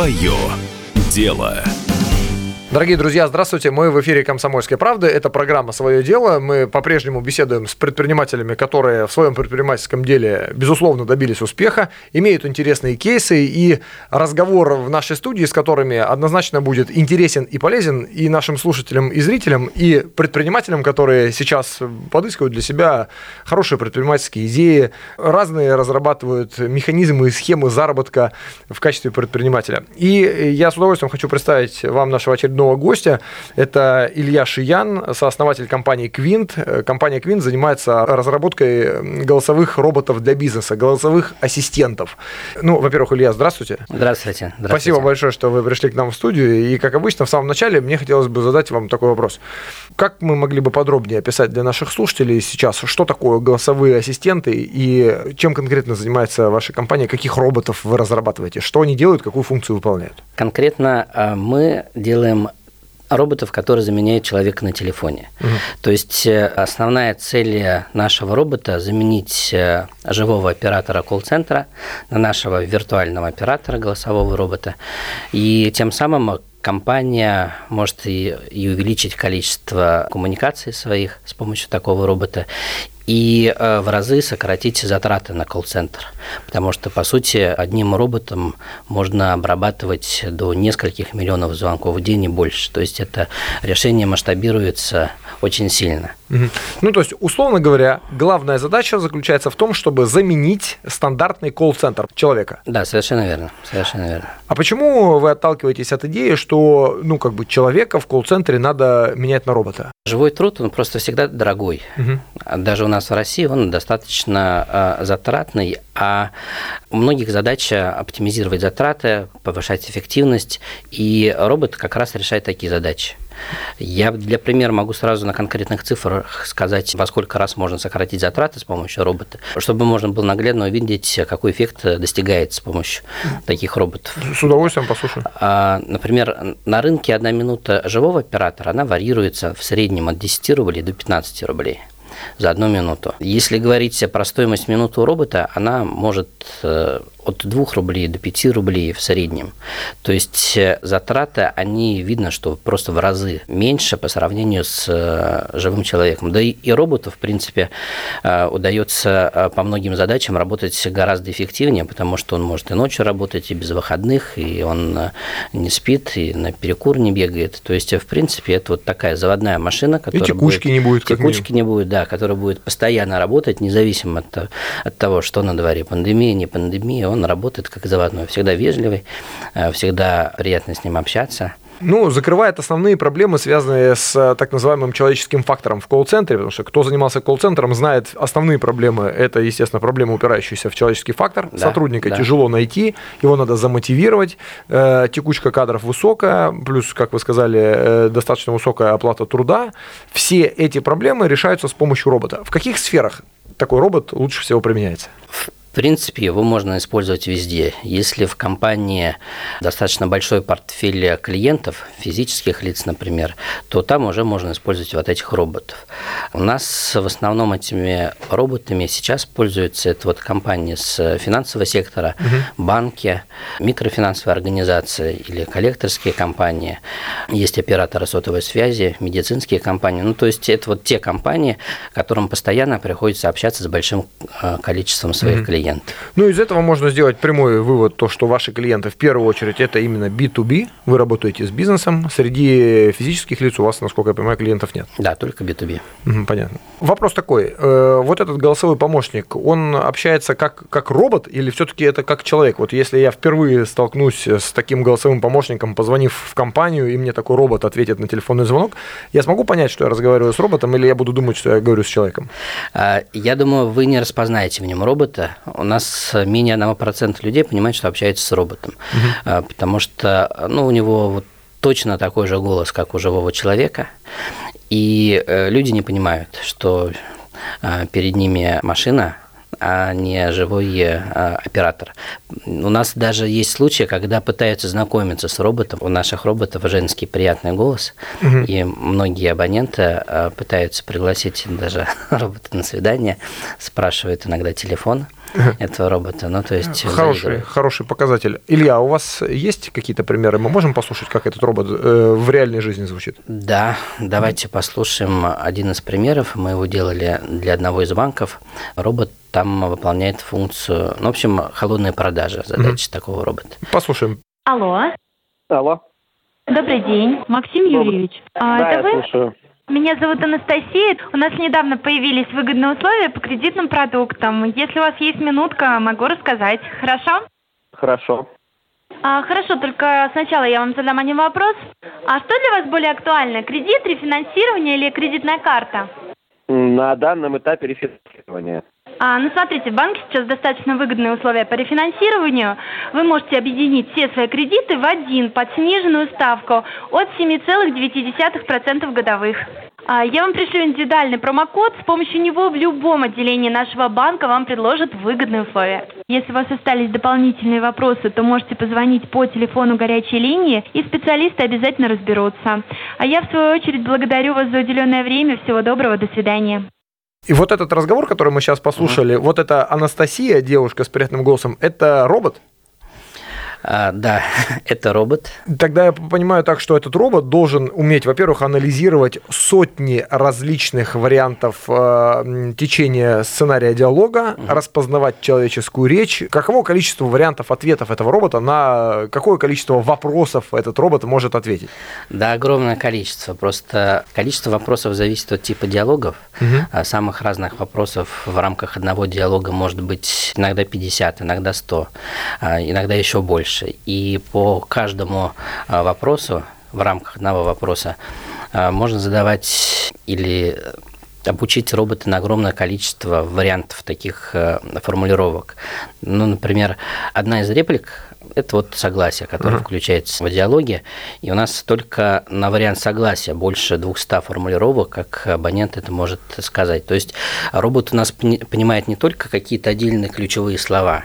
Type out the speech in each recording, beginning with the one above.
Свое дело. Дорогие друзья, здравствуйте. Мы в эфире «Комсомольской правды». Это программа «Свое дело». Мы по-прежнему беседуем с предпринимателями, которые в своем предпринимательском деле, безусловно, добились успеха, имеют интересные кейсы, и разговор в нашей студии, с которыми однозначно будет интересен и полезен и нашим слушателям, и зрителям, и предпринимателям, которые сейчас подыскивают для себя хорошие предпринимательские идеи, разные разрабатывают механизмы и схемы заработка в качестве предпринимателя. И я с удовольствием хочу представить вам нашего очередного очередного гостя. Это Илья Шиян, сооснователь компании Квинт. Компания Квинт занимается разработкой голосовых роботов для бизнеса, голосовых ассистентов. Ну, во-первых, Илья, здравствуйте. Здравствуйте. здравствуйте. Спасибо большое, что вы пришли к нам в студию. И, как обычно, в самом начале мне хотелось бы задать вам такой вопрос. Как мы могли бы подробнее описать для наших слушателей сейчас, что такое голосовые ассистенты и чем конкретно занимается ваша компания, каких роботов вы разрабатываете, что они делают, какую функцию выполняют? Конкретно а, мы делаем роботов, которые заменяют человека на телефоне. Угу. То есть э, основная цель нашего робота заменить э, живого оператора колл-центра на нашего виртуального оператора голосового робота. И тем самым компания может и, и увеличить количество коммуникаций своих с помощью такого робота и э, в разы сократить затраты на колл-центр. Потому что, по сути, одним роботом можно обрабатывать до нескольких миллионов звонков в день и больше. То есть это решение масштабируется очень сильно. Ну, то есть, условно говоря, главная задача заключается в том, чтобы заменить стандартный колл-центр человека. Да, совершенно верно. Совершенно верно. А почему вы отталкиваетесь от идеи, что, ну, как бы человека в колл-центре надо менять на робота? Живой труд, он просто всегда дорогой. Угу. Даже у нас в России он достаточно э, затратный, а у многих задача оптимизировать затраты, повышать эффективность, и робот как раз решает такие задачи. Я для примера могу сразу на конкретных цифрах сказать, во сколько раз можно сократить затраты с помощью робота, чтобы можно было наглядно увидеть, какой эффект достигается с помощью таких роботов. С удовольствием послушаю. А, например, на рынке одна минута живого оператора, она варьируется в среднем от 10 рублей до 15 рублей за одну минуту. Если говорить про стоимость минуты у робота, она может э, от 2 рублей до 5 рублей в среднем. То есть э, затраты, они видно, что просто в разы меньше по сравнению с э, живым человеком. Да и, и роботу, в принципе, э, удается по многим задачам работать гораздо эффективнее, потому что он может и ночью работать, и без выходных, и он не спит, и на перекур не бегает. То есть, в принципе, это вот такая заводная машина, которая... И текучки будет, не будет. Текучки не будет, да, которая будет постоянно работать, независимо от, от того, что на дворе, пандемия, не пандемия, он работает как заводной, всегда вежливый, э, всегда приятно с ним общаться. Ну, закрывает основные проблемы, связанные с э, так называемым человеческим фактором в колл-центре, потому что кто занимался колл-центром, знает основные проблемы. Это, естественно, проблема, упирающаяся в человеческий фактор. Да, Сотрудника да. тяжело найти, его надо замотивировать, э, текучка кадров высокая, плюс, как вы сказали, достаточно высокая оплата труда. Все эти проблемы решаются с помощью робота. В каких сферах такой робот лучше всего применяется? В принципе, его можно использовать везде. Если в компании достаточно большой портфель клиентов, физических лиц, например, то там уже можно использовать вот этих роботов. У нас в основном этими роботами сейчас пользуются это вот компании с финансового сектора, угу. банки, микрофинансовые организации или коллекторские компании. Есть операторы сотовой связи, медицинские компании. Ну, то есть это вот те компании, которым постоянно приходится общаться с большим э, количеством своих угу. клиентов клиент. Ну, из этого можно сделать прямой вывод, то, что ваши клиенты в первую очередь это именно B2B, вы работаете с бизнесом, среди физических лиц у вас, насколько я понимаю, клиентов нет. Да, только B2B. Угу, понятно. Вопрос такой, э, вот этот голосовой помощник, он общается как, как робот или все-таки это как человек? Вот если я впервые столкнусь с таким голосовым помощником, позвонив в компанию, и мне такой робот ответит на телефонный звонок, я смогу понять, что я разговариваю с роботом, или я буду думать, что я говорю с человеком? А, я думаю, вы не распознаете в нем робота, у нас менее 1% людей понимает, что общается с роботом, угу. потому что ну, у него вот точно такой же голос, как у живого человека, и э, люди не понимают, что э, перед ними машина, а не живой э, оператор. У нас даже есть случаи, когда пытаются знакомиться с роботом. У наших роботов женский приятный голос, угу. и многие абоненты пытаются пригласить даже робота на свидание, спрашивают иногда телефон – этого робота. Ну, то есть хороший, хороший показатель. Илья, у вас есть какие-то примеры? Мы можем послушать, как этот робот э, в реальной жизни звучит? Да, давайте послушаем один из примеров. Мы его делали для одного из банков. Робот там выполняет функцию, ну, в общем, холодные продажи, задача угу. такого робота. Послушаем. Алло. Алло. Добрый день, Максим Юрьевич. А, да, это я вы? слушаю. Меня зовут Анастасия. У нас недавно появились выгодные условия по кредитным продуктам. Если у вас есть минутка, могу рассказать. Хорошо? Хорошо. А, хорошо, только сначала я вам задам один вопрос. А что для вас более актуально, кредит, рефинансирование или кредитная карта? На данном этапе рефинансирование. А, ну, смотрите, в банке сейчас достаточно выгодные условия по рефинансированию. Вы можете объединить все свои кредиты в один под сниженную ставку от 7,9% годовых. А, я вам пришлю индивидуальный промокод. С помощью него в любом отделении нашего банка вам предложат выгодные условия. Если у вас остались дополнительные вопросы, то можете позвонить по телефону горячей линии, и специалисты обязательно разберутся. А я, в свою очередь, благодарю вас за уделенное время. Всего доброго, до свидания. И вот этот разговор, который мы сейчас послушали, угу. вот эта Анастасия, девушка с приятным голосом, это робот? А, да, это робот. Тогда я понимаю так, что этот робот должен уметь, во-первых, анализировать сотни различных вариантов э, течения сценария диалога, угу. распознавать человеческую речь. Каково количество вариантов ответов этого робота на какое количество вопросов этот робот может ответить? Да, огромное количество. Просто количество вопросов зависит от типа диалогов. Угу. Самых разных вопросов в рамках одного диалога может быть иногда 50, иногда 100, а, иногда еще больше больше. И по каждому а, вопросу, в рамках одного вопроса, а, можно задавать или обучить робота на огромное количество вариантов таких а, формулировок. Ну, например, одна из реплик – это вот согласие, которое uh-huh. включается в диалоге, и у нас только на вариант согласия больше 200 формулировок, как абонент это может сказать. То есть робот у нас понимает не только какие-то отдельные ключевые слова,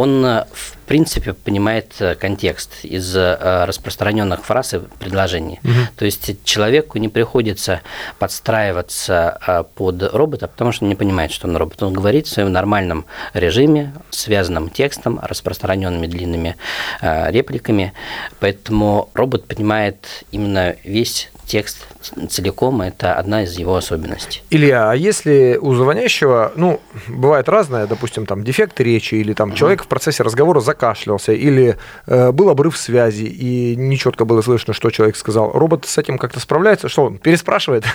он в принципе, понимает э, контекст из э, распространенных фраз и предложений. Угу. То есть человеку не приходится подстраиваться э, под робота, потому что он не понимает, что он робот. Он говорит в своем нормальном режиме, связанным текстом, распространенными длинными репликами. Поэтому робот понимает именно весь текст целиком – это одна из его особенностей. Илья, а если у звонящего, ну, бывает разное, допустим, там дефект речи, или там угу. человек в процессе разговора закашлялся, или э, был обрыв связи, и нечетко было слышно, что человек сказал, робот с этим как-то справляется? Что он, переспрашивает?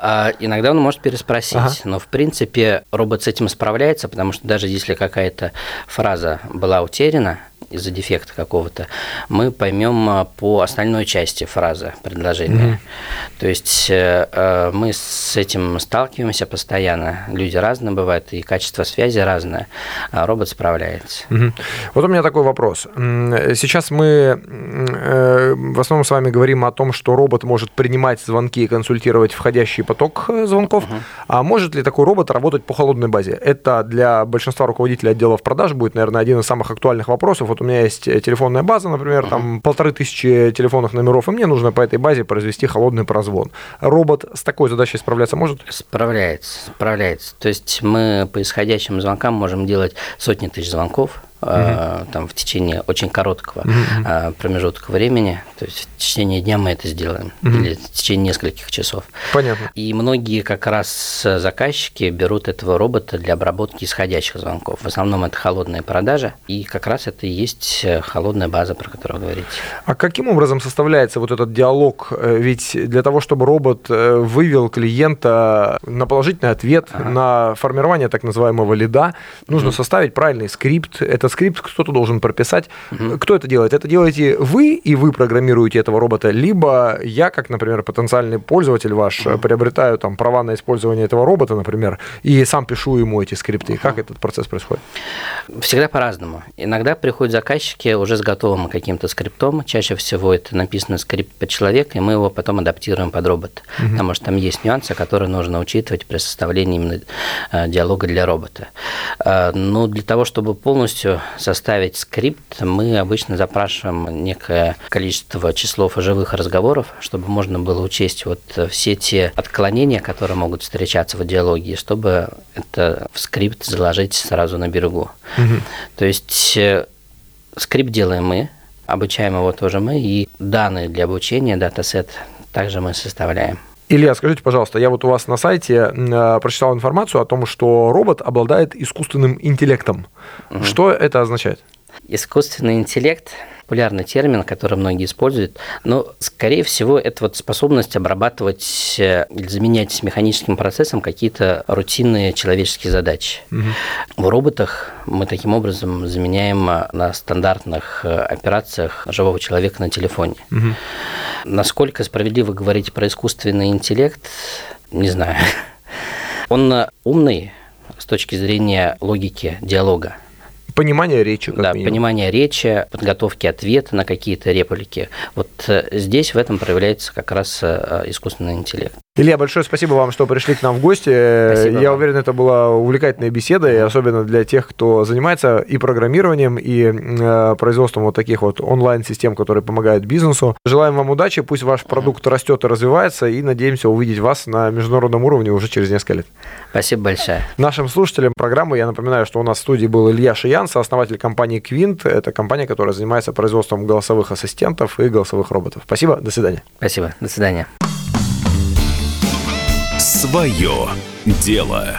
А, иногда он может переспросить, ага. но, в принципе, робот с этим справляется, потому что даже если какая-то фраза была утеряна, из-за дефекта какого-то, мы поймем а, по остальной части фразы предложения. Mm-hmm. То есть э, э, мы с этим сталкиваемся постоянно. Люди разные бывают, и качество связи разное, а робот справляется. Mm-hmm. Вот у меня такой вопрос. Сейчас мы э, в основном с вами говорим о том, что робот может принимать звонки и консультировать входящий поток звонков. Mm-hmm. А может ли такой робот работать по холодной базе? Это для большинства руководителей отделов продаж будет, наверное, один из самых актуальных вопросов вот у меня есть э, телефонная база, например, uh-huh. там полторы тысячи телефонных номеров, и мне нужно по этой базе произвести холодный прозвон. Робот с такой задачей справляться может? Справляется, справляется. То есть мы по исходящим звонкам можем делать сотни тысяч звонков, угу. там в течение очень короткого угу. промежутка времени. То есть в течение дня мы это сделаем, угу. или в течение нескольких часов. Понятно. И многие как раз заказчики берут этого робота для обработки исходящих звонков. В основном это холодные продажи, и как раз это и есть холодная база, про которую вы говорите. А каким образом составляется вот этот диалог? Э, ведь для того, чтобы робот э, вывел клиента на положительный ответ, ага. на формирование так называемого лида, нужно угу. составить правильный скрипт. Это скрипт кто-то должен прописать. Угу. Кто это делает? Это делаете вы, и вы программируете этого робота, либо я, как, например, потенциальный пользователь ваш, угу. приобретаю там права на использование этого робота, например, и сам пишу ему эти скрипты. Угу. Как этот процесс происходит? Всегда по-разному. Иногда приходят заказчики уже с готовым каким-то скриптом. Чаще всего это написано скрипт под человека, и мы его потом адаптируем под робота. Угу. Потому что там есть нюансы, которые нужно учитывать при составлении именно э, диалога для робота. Э, но для того, чтобы полностью составить скрипт, мы обычно запрашиваем некое количество числов живых разговоров, чтобы можно было учесть вот все те отклонения, которые могут встречаться в диалоге, чтобы это в скрипт заложить сразу на берегу. Угу. То есть э, скрипт делаем мы, обучаем его тоже мы, и данные для обучения, датасет также мы составляем. Илья, скажите, пожалуйста, я вот у вас на сайте э, прочитал информацию о том, что робот обладает искусственным интеллектом. Угу. Что это означает? Искусственный интеллект популярный термин, который многие используют, но, скорее всего, это вот способность обрабатывать э, или заменять механическим процессом какие-то рутинные человеческие задачи. Угу. В роботах мы таким образом заменяем э, на стандартных операциях живого человека на телефоне. Угу. Насколько справедливо говорить про искусственный интеллект, не знаю. Он умный с точки зрения логики диалога. Понимание речи. да, минимум. понимание речи, подготовки ответа на какие-то реплики. Вот э, здесь в этом проявляется как раз э, искусственный интеллект. Илья, большое спасибо вам, что пришли к нам в гости. Спасибо Я вам. уверен, это была увлекательная беседа, и особенно для тех, кто занимается и программированием, и э, производством вот таких вот онлайн-систем, которые помогают бизнесу. Желаем вам удачи, пусть ваш продукт растет и развивается, и надеемся увидеть вас на международном уровне уже через несколько лет. Спасибо большое. Нашим слушателям программы я напоминаю, что у нас в студии был Илья Шиян, сооснователь компании Quint. Это компания, которая занимается производством голосовых ассистентов и голосовых роботов. Спасибо, до свидания. Спасибо, до свидания. Свое дело.